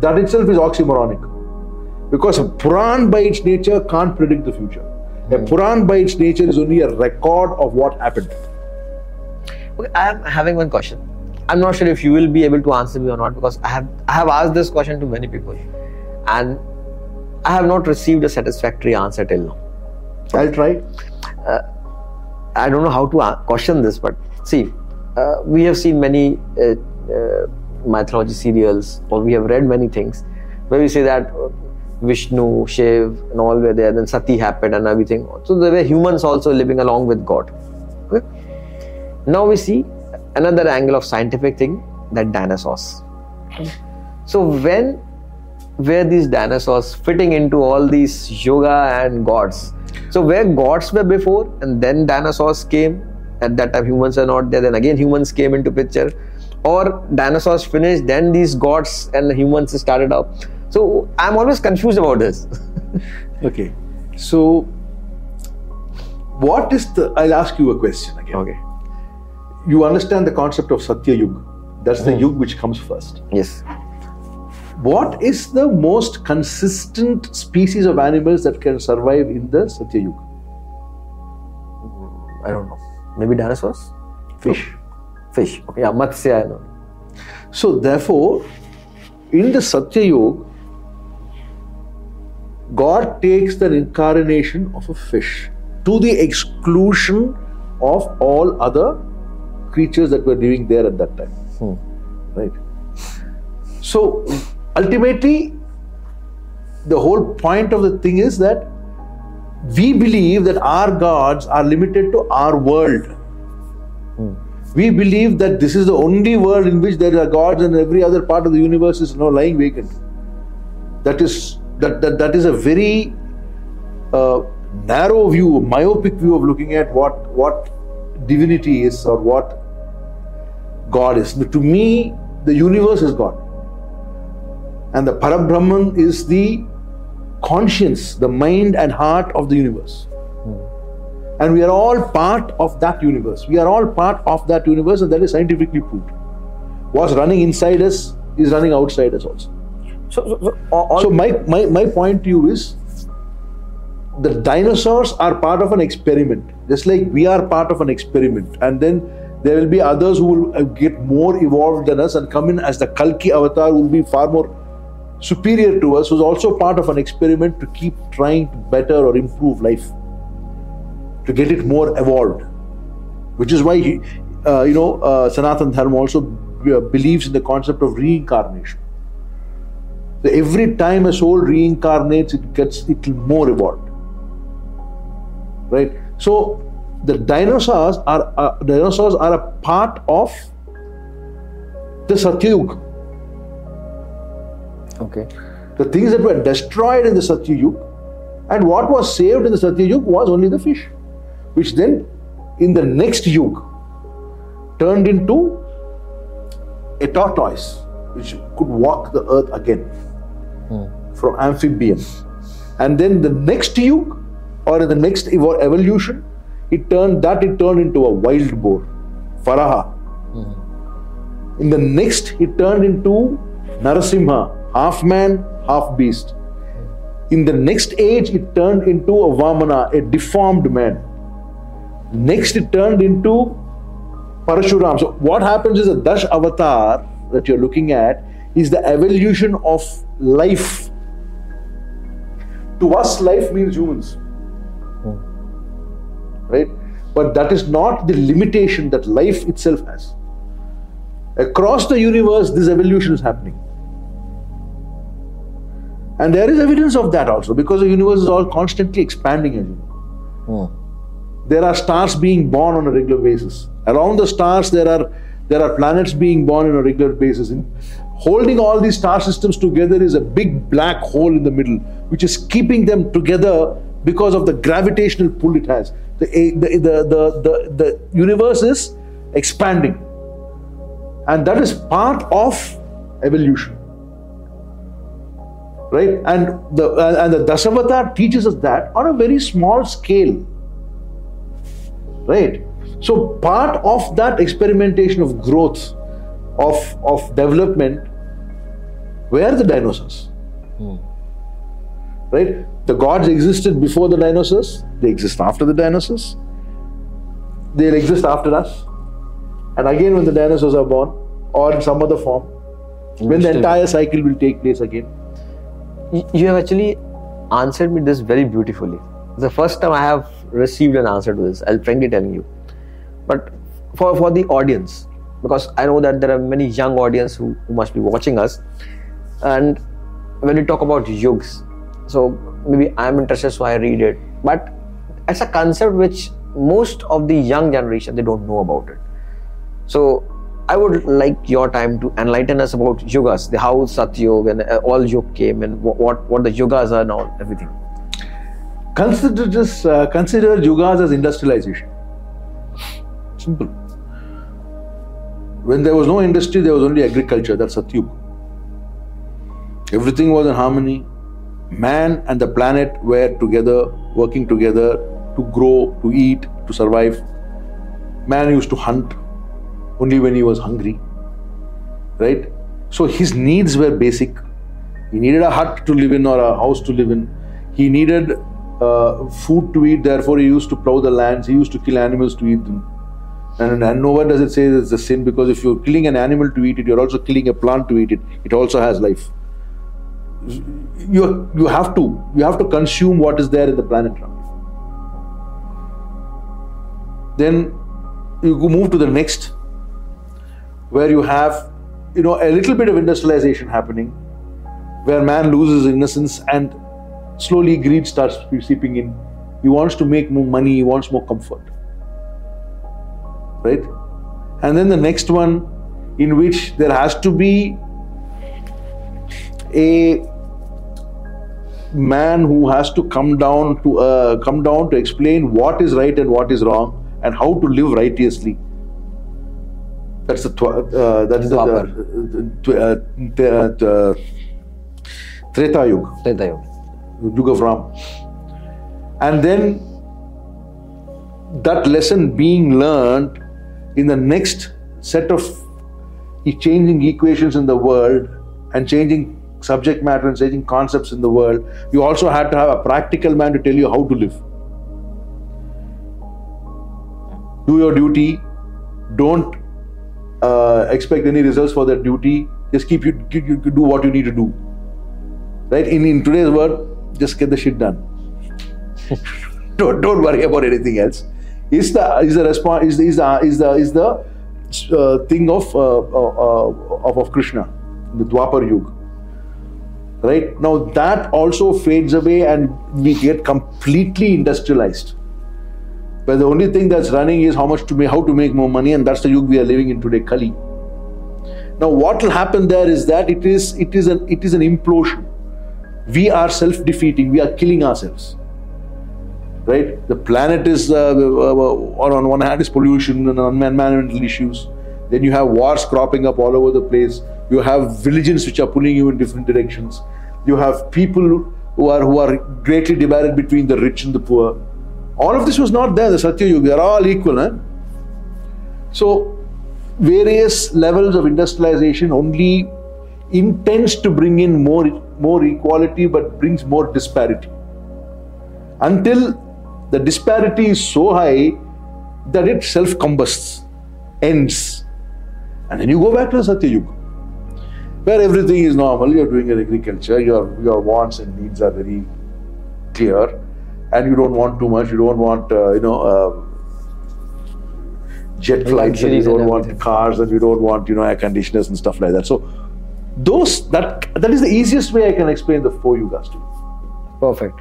that itself is oxymoronic. Because a Puran by its nature can't predict the future. A hmm. Puran by its nature is only a record of what happened. Okay, I am having one question. I'm not sure if you will be able to answer me or not because I have I have asked this question to many people, and I have not received a satisfactory answer till now. I'll try. Uh, I don't know how to a- question this, but see, uh, we have seen many uh, uh, mythology serials, or we have read many things where we say that uh, Vishnu, Shiv, and all were there. Then Sati happened and everything. So there were humans also living along with God. Okay? Now we see another angle of scientific thing that dinosaurs. So when were these dinosaurs fitting into all these yuga and gods? So where gods were before and then dinosaurs came, at that time humans are not there, then again humans came into picture, or dinosaurs finished, then these gods and humans started up. So I'm always confused about this. Okay. So, what is the? I'll ask you a question again. okay. You understand the concept of Satya Yuga. That's the hmm. Yuga which comes first. Yes. What is the most consistent species of animals that can survive in the Satya Yuga? I don't know. Maybe dinosaurs? Fish. Fish. Okay. Yeah, Matsya. I know. So, therefore, in the Satya Yuga, God takes the incarnation of a fish to the exclusion of all other creatures that were living there at that time. Hmm. Right? So, ultimately, the whole point of the thing is that we believe that our gods are limited to our world. We believe that this is the only world in which there are gods and every other part of the universe is now lying vacant. That is that that, that is a very uh, narrow view, myopic view of looking at what what divinity is or what God is. To me, the universe is God, and the Parabrahman is the conscience, the mind and heart of the universe. And we are all part of that universe. We are all part of that universe, and that is scientifically proved. What's running inside us is running outside us also. So, so, so all, So my, my, my point to you is the dinosaurs are part of an experiment, just like we are part of an experiment. And then there will be others who will uh, get more evolved than us and come in as the Kalki avatar will be far more superior to us, was also part of an experiment to keep trying to better or improve life, to get it more evolved. Which is why, he, uh, you know, uh, Sanatan Dharma also uh, believes in the concept of reincarnation. So every time a soul reincarnates, it gets it more evolved. Right? So the dinosaurs are uh, dinosaurs are a part of the Satyug. Okay. The things that were destroyed in the Satyug, and what was saved in the Satyug was only the fish, which then in the next yug turned into a tortoise, which could walk the earth again hmm. from amphibian. And then the next yug, or in the next evolution, it turned that it turned into a wild boar, Varaha. Hmm. In the next, it turned into Narasimha, half man, half beast. In the next age, it turned into a Vamana, a deformed man. Next, it turned into Parashuram. So, what happens is the Dash avatar that you're looking at is the evolution of life. To us, life means humans. Right? But that is not the limitation that life itself has. Across the universe, this evolution is happening. And there is evidence of that also because the universe is all constantly expanding, as you know. Hmm. There are stars being born on a regular basis. Around the stars, there are there are planets being born on a regular basis. And holding all these star systems together is a big black hole in the middle, which is keeping them together because of the gravitational pull it has. The, the, the, the, the universe is expanding. And that is part of evolution right? And the and the dasavatar teaches us that on a very small scale. Right? So part of that experimentation of growth of of development were the dinosaurs. Hmm. Right? The gods existed before the dinosaurs. They exist after the dinosaurs. They'll exist after us. And again when the dinosaurs are born or in some other form hmm. when the entire cycle will take place again You have actually answered me this very beautifully. It's the first time I have received an answer to this. I'll frankly tell you. But for for the audience because I know that there are many young audience who, who must be watching us, and when we talk about yugs, so maybe I'm interested, so I read it, but it's a concept which most of the young generation they don't know about it. So I would like your time to enlighten us about yugas, the how Satyug and uh, all yug came and what, what the yugas are now, everything. Consider this. Uh, consider yugas as industrialization. Simple. When there was no industry, there was only agriculture. That's Satyug. Everything was in harmony. Man and the planet were together, working together to grow, to eat, to survive. Man used to hunt only when he was hungry. Right? So his needs were basic. He needed a hut to live in or a house to live in. He needed uh, food to eat, therefore, he used to plow the lands, he used to kill animals to eat them. And, and nowhere does it say it's a sin because if you're killing an animal to eat it, you're also killing a plant to eat it. It also has life. You, you have to you have to consume what is there in the planet around. Then you move to the next where you have you know a little bit of industrialization happening where man loses innocence and slowly greed starts seeping in. He wants to make more money he wants more comfort. Right? And then the next one in which there has to be a man who has to come down to uh, come down to explain what is right and what is wrong and how to live righteously that's the uh, that's the, the, uh, the, uh, Treta Yuga. Treta Yuga. Yuga of Ram. And then that lesson being learned in the next set of changing equations in the world and changing subject matter and changing concepts in the world, you also had to have a practical man to tell you how to live. Do your duty. Don't uh, expect any results for that duty. Just keep you, keep you do what you need to do. Right? In, in today's world, just get the shit done. don't don't worry about anything else. Is the is the response is the is the is the, is the uh, thing of, uh, uh, of of Krishna, the Dwapar Yuga. Right now, that also fades away, and we get completely industrialized where the only thing that's running is how much to make, how to make more money, and that's the yuga we are living in today, Kali. Now, what will happen there is that it is it is an it is an implosion. We are self-defeating. We are killing ourselves. Right? The planet is uh, uh, on one hand is pollution and environmental issues. Then you have wars cropping up all over the place. You have religions which are pulling you in different directions. You have people who are who are greatly divided between the rich and the poor all of this was not there. The Satya Yuga, are all equal. Eh? So, various levels of industrialization only intends to bring in more, more equality but brings more disparity. Until the disparity is so high that it self combusts, ends. And then you go back to the Satya Yuga, where everything is normal, you're doing agriculture, your, your wants and needs are very clear and you don't want too much. You don't want uh, you know uh, jet flights, and you don't want cars, and you don't want you know air conditioners and stuff like that. So those that that is the easiest way I can explain the four yugas to you. Perfect.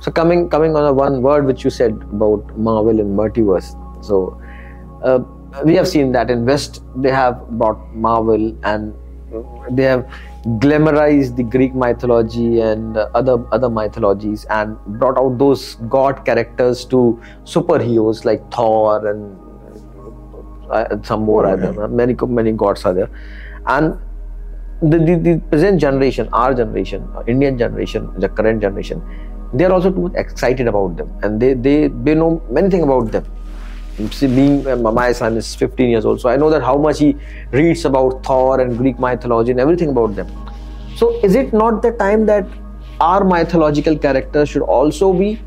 So coming coming on a one word which you said about Marvel and multiverse. So uh, we have seen that in West they have brought Marvel and they have glamorized the Greek mythology and other other mythologies and brought out those god characters to superheroes like Thor and uh, some more. Oh, yeah. Many many gods are there, and the, the, the present generation, our generation, Indian generation, the current generation, they are also too excited about them, and they they they know many things about them being uh, my son is 15 years old so i know that how much he reads about thor and greek mythology and everything about them. So is it not the time that our mythological characters should also be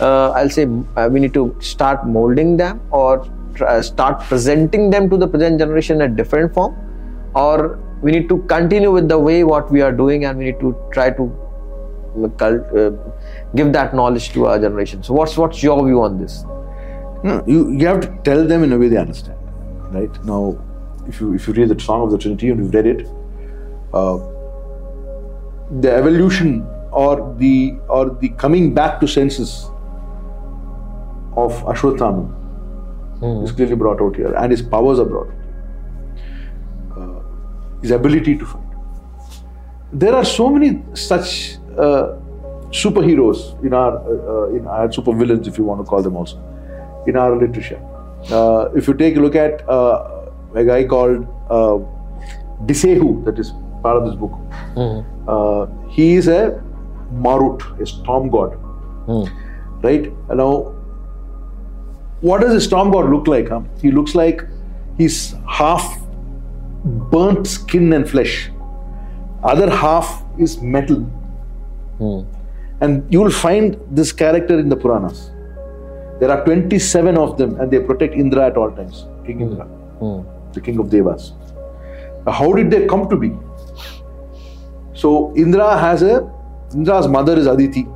uh, i'll say uh, we need to start molding them or uh, start presenting them to the present generation in a different form? Or we need to continue with the way what we are doing and we need to try to uh, give that knowledge to our generation? So what's what's your view on this no, you, you have to tell them in a way they understand. right? Now, if you if you read the Song of the Trinity and you've read it, uh, the evolution or the or the coming back to senses of Ashwatthama is clearly brought out here, and his powers are brought. out. Uh, his ability to fight. There are so many such uh, superheroes in our uh, in our supervillains, if you want to call them also, in our literature. Uh, if you take a look at uh, a guy called uh, Disehu, that is part of this book. Uh, he is a Marut, a storm god, right? Now, what does a storm god look like? Huh? He looks like he's half burnt skin and flesh. Other half is metal. And you will find this character in the Puranas. There are 27 of them, and they protect Indra at all times. King Indra, hmm. the king of Devas. How did they come to be? So Indra has a Indra's mother is Aditi,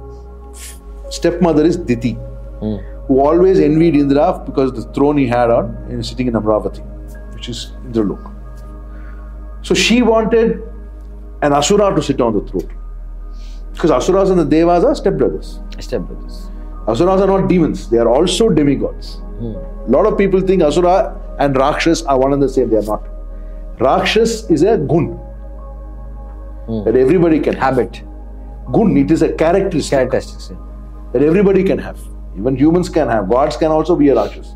stepmother is Diti, hmm. who always envied Indra because the throne he had on and sitting in Amravati, which is Indralok. So she wanted an Asura to sit on the throne. Because Asuras and the Devas are stepbrothers. Stepbrothers. Asuras are not demons, they are also demigods. A lot of people think Asura and Rakshas are one and the same, they are not. Rakshas is a gun hmm. that everybody can have. Habit. Gun, it is a characteristic that everybody can have. Even humans can have. Gods can also be a Rakshas.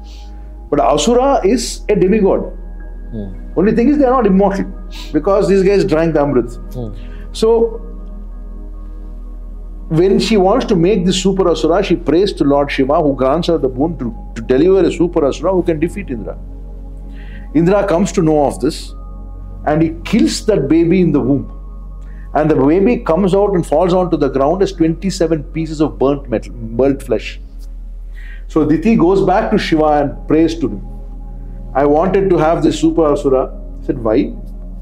But Asura is a demigod. Hmm. Only thing is they are not immortal because these guys drank the Amrit. So when she wants to make this super Asura, she prays to Lord Shiva who grants her the boon to, to deliver a super Asura who can defeat Indra. Indra comes to know of this and he kills that baby in the womb. And the baby comes out and falls onto the ground as 27 pieces of burnt metal, burnt flesh. So Diti goes back to Shiva and prays to him. I wanted to have this super Asura. He said, Why?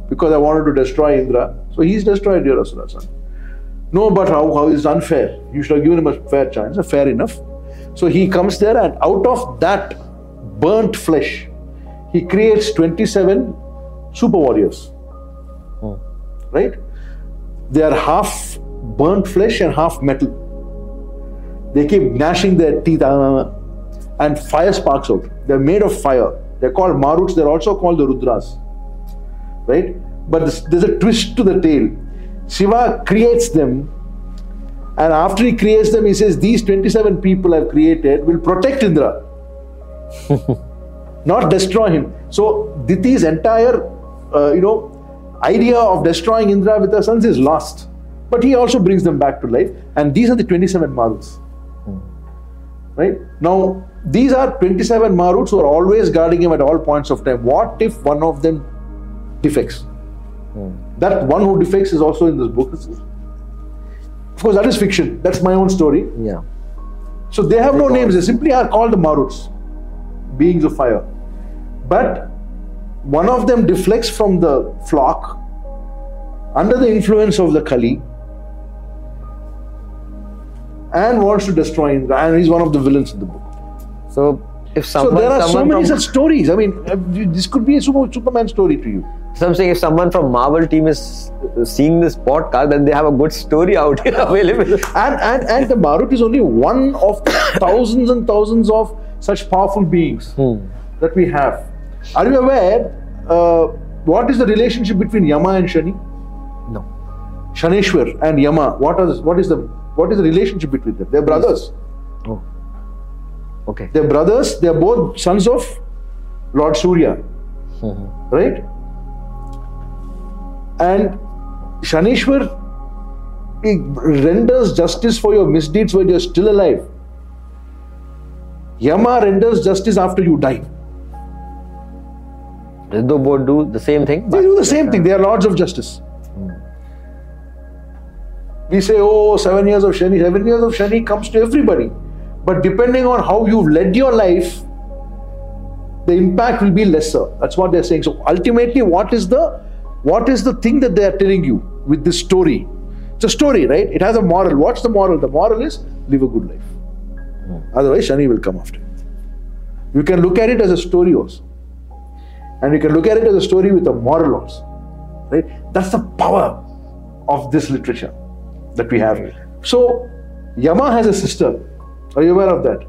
Because I wanted to destroy Indra. So he's destroyed your Asura, son. No, but how, how is unfair? You should have given him a fair chance. Fair enough. So he comes there, and out of that burnt flesh, he creates 27 super warriors. Hmm. Right? They are half burnt flesh and half metal. They keep gnashing their teeth uh, and fire sparks out. They're made of fire. They're called Maruts, they're also called the Rudras. Right? But there's a twist to the tale. Shiva creates them, and after he creates them, he says, These 27 people I've created will protect Indra, not destroy him. So, Diti's entire, uh, you know, idea of destroying Indra with her sons is lost. But he also brings them back to life, and these are the 27 Maruts. Right? Now, these are 27 Maruts who are always guarding him at all points of time. What if one of them defects? That one who defects is also in this book. Of course, that is fiction. That's my own story. Yeah. So they have no names. They simply are called the Maruts, beings of fire. But one of them deflects from the flock under the influence of the Kali and wants to destroy Indra. And he's one of the villains in the book. So if someone, So there are so many such stories. I mean, uh, this could be a super, Superman story to you. So I'm saying if someone from Marvel team is seeing this podcast, then they have a good story out here available. And and and the Marut is only one of thousands and thousands of such powerful beings that we have. Are you aware uh, what is the relationship between Yama and Shani? No. Shaneshwar and Yama. What is what is the what is the relationship between them? They're brothers. Oh. Okay. They're brothers. They're both sons of Lord Surya. Right? And Shaneshwar he renders justice for your misdeeds when you're still alive. Yama renders justice after you die. Do both do the same thing. They do the same thing. They are lords of justice. Hmm. We say, oh, seven years of Shani. Seven years of Shani comes to everybody. But depending on how you've led your life, the impact will be lesser. That's what they're saying. So ultimately, what is the what is the thing that they are telling you with this story? It's a story, right? It has a moral. What's the moral? The moral is live a good life. Hmm. Otherwise, Shani will come after you. You can look at it as a story also. and you can look at it as a story with a moral also. Right? That's the power of this literature that we have. So, Yama has a sister. Are you aware of that?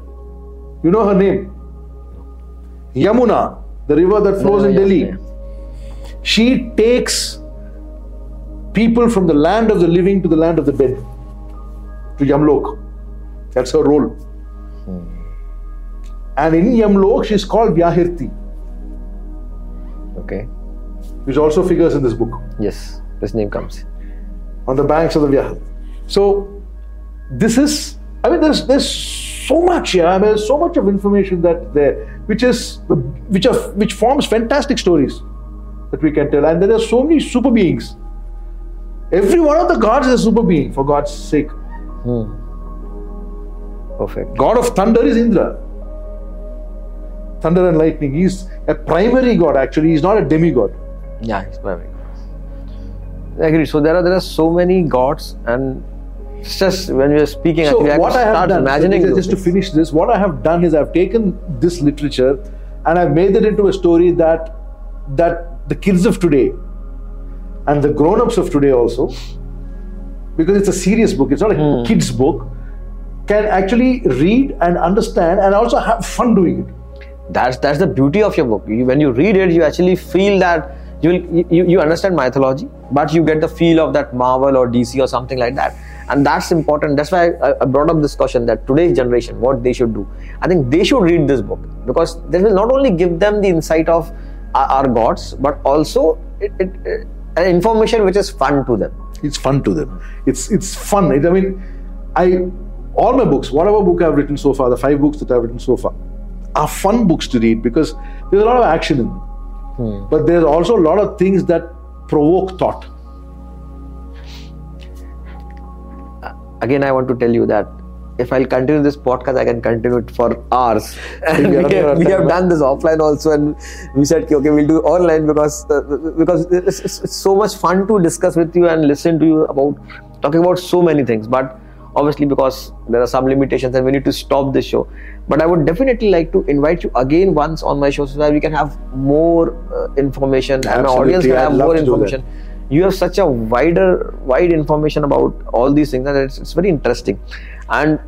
You know her name? Yamuna, the river that flows No, in yeah, Delhi. yeah. She takes people from the land of the living to the land of the dead, to Yamlok. That's her role. Hmm. And in Yamlok, she's called Vyahirti, Okay. which also figures in this book. Yes, this name comes. on the banks of the Vyahar. So this is, I mean, there's there's so much here. I mean, there's so much of information that there, which is which are which forms fantastic stories that we can tell. And there are so many super beings. Every one of the gods is a super being, for God's sake. Hmm. Perfect. God of thunder is Indra. Thunder and lightning. He's a primary god. Actually, he's not a demigod. Yeah, it's perfect. I agree. So there are there are so many gods, and it's just when we are speaking, So actually, I what could I have start done, imagining just, those just to finish this, what I have done is I've taken this literature and I've made it into a story that that the kids of today and the grown-ups of today also, because it's a serious book, it's not a Hmm. kids book, can actually read and understand and also have fun doing it. That's that's the beauty of your book. You, when you read it, you actually feel that you will you, you understand mythology, but you get the feel of that Marvel or DC or something like that, and that's important. That's why I, I brought up this question that today's generation, what they should do. I think they should read this book because this will not only give them the insight of our, our gods, but also it, it, uh, it, information which is fun to them. It's fun to them. It's it's fun. It, I mean, I all my books, whatever book I've written so far, the five books that I've written so far, are fun books to read because there's a lot of action in them. Hmm. But there's also a lot of things that provoke thought. Uh, again i want to tell you that if i'll continue this podcast i can continue it for hours. And we we, are running out have, we have done this offline also and we said okay we'll do online because uh, because it's, it's, so much fun to discuss with you and listen to you about talking about so many things. But obviously because there are some limitations and we need to stop this show. But i would definitely like to invite you again once on my show so that we can have more uh, information and my Absolutely, audience can I'd have more to do that. information. You have such a wider wide information about all these things and it's, it's very interesting and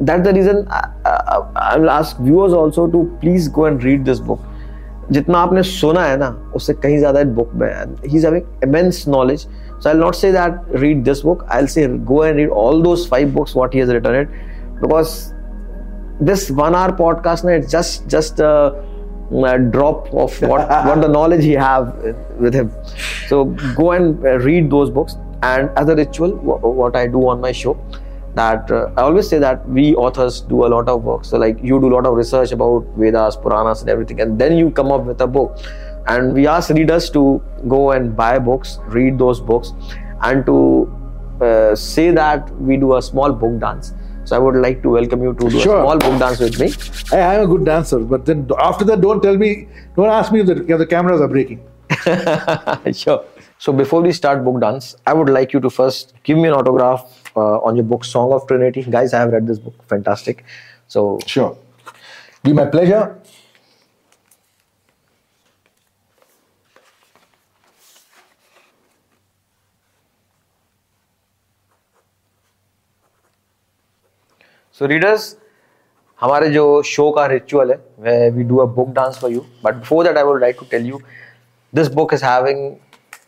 that's the reason I, I, I will ask viewers also to please go and read this book जितना आपने सुना है ना उससे कहीं ज्यादा book में he is having immense knowledge so i'll not say that read this book i'll say go and read all those five books what he has written it because this one hour podcast na, it's just just a, a drop of what what the knowledge he have with him so go and uh, read those books and as a ritual wh- what i do on my show that uh, i always say that we authors do a lot of work so like you do a lot of research about vedas puranas and everything and then you come up with a book and we ask readers to go and buy books read those books and to uh, say that we do a small book dance so i would like to welcome you to do Sure. a small book dance with me I, I'm a good dancer, but then after that, don't tell me, don't ask me if the, if the cameras are breaking. sure. So before we start book dance, I would like you to first give me an autograph on your book Song of Trinity. Guys, I have read this book. Fantastic. So Sure. Be my pleasure. so readers, हमारे जो show का ritual है where we do a book dance for you. But before that, I would like to tell you this book is having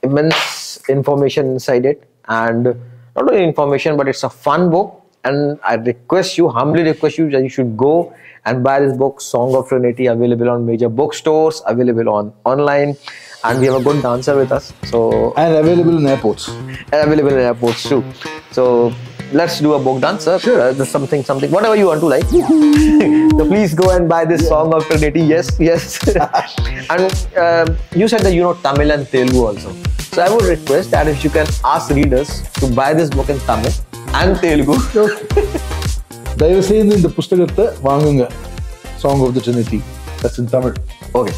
immense information inside it, and not only information, but it's a fun book. And I request you, humbly request you, that you should go and buy this book, Song of Trinity, available on major bookstores, available on online, and we have a good dancer with us. So And available in airports. and available in airports too. So let's do a book dance, sir. Sure. Uh, there's something, something, whatever you want to like. so please go and buy this song of Trinity. Yes, yes. and um you said that you know Tamil and Telugu also. So I would request that if you can ask readers to buy this book in Tamil and Telugu. தயவு செய்து இந்த புஸ்தகத்தை வாங்குங்க song of the Trinity that's in Tamil okay.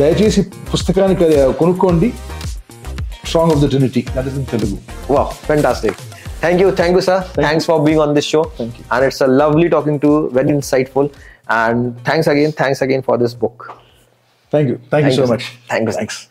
దయచేసి పుస్తకానికి అది కొనుక్కోండి song of the Trinity that is in Telugu Wow, fantastic. Thank you, thank you, sir. thanks for being on this show. Thank you. And it's a lovely talking to, you, very insightful. And thanks again, thanks again for this book. Thank you. Thank, you so much. Thank you. Thanks.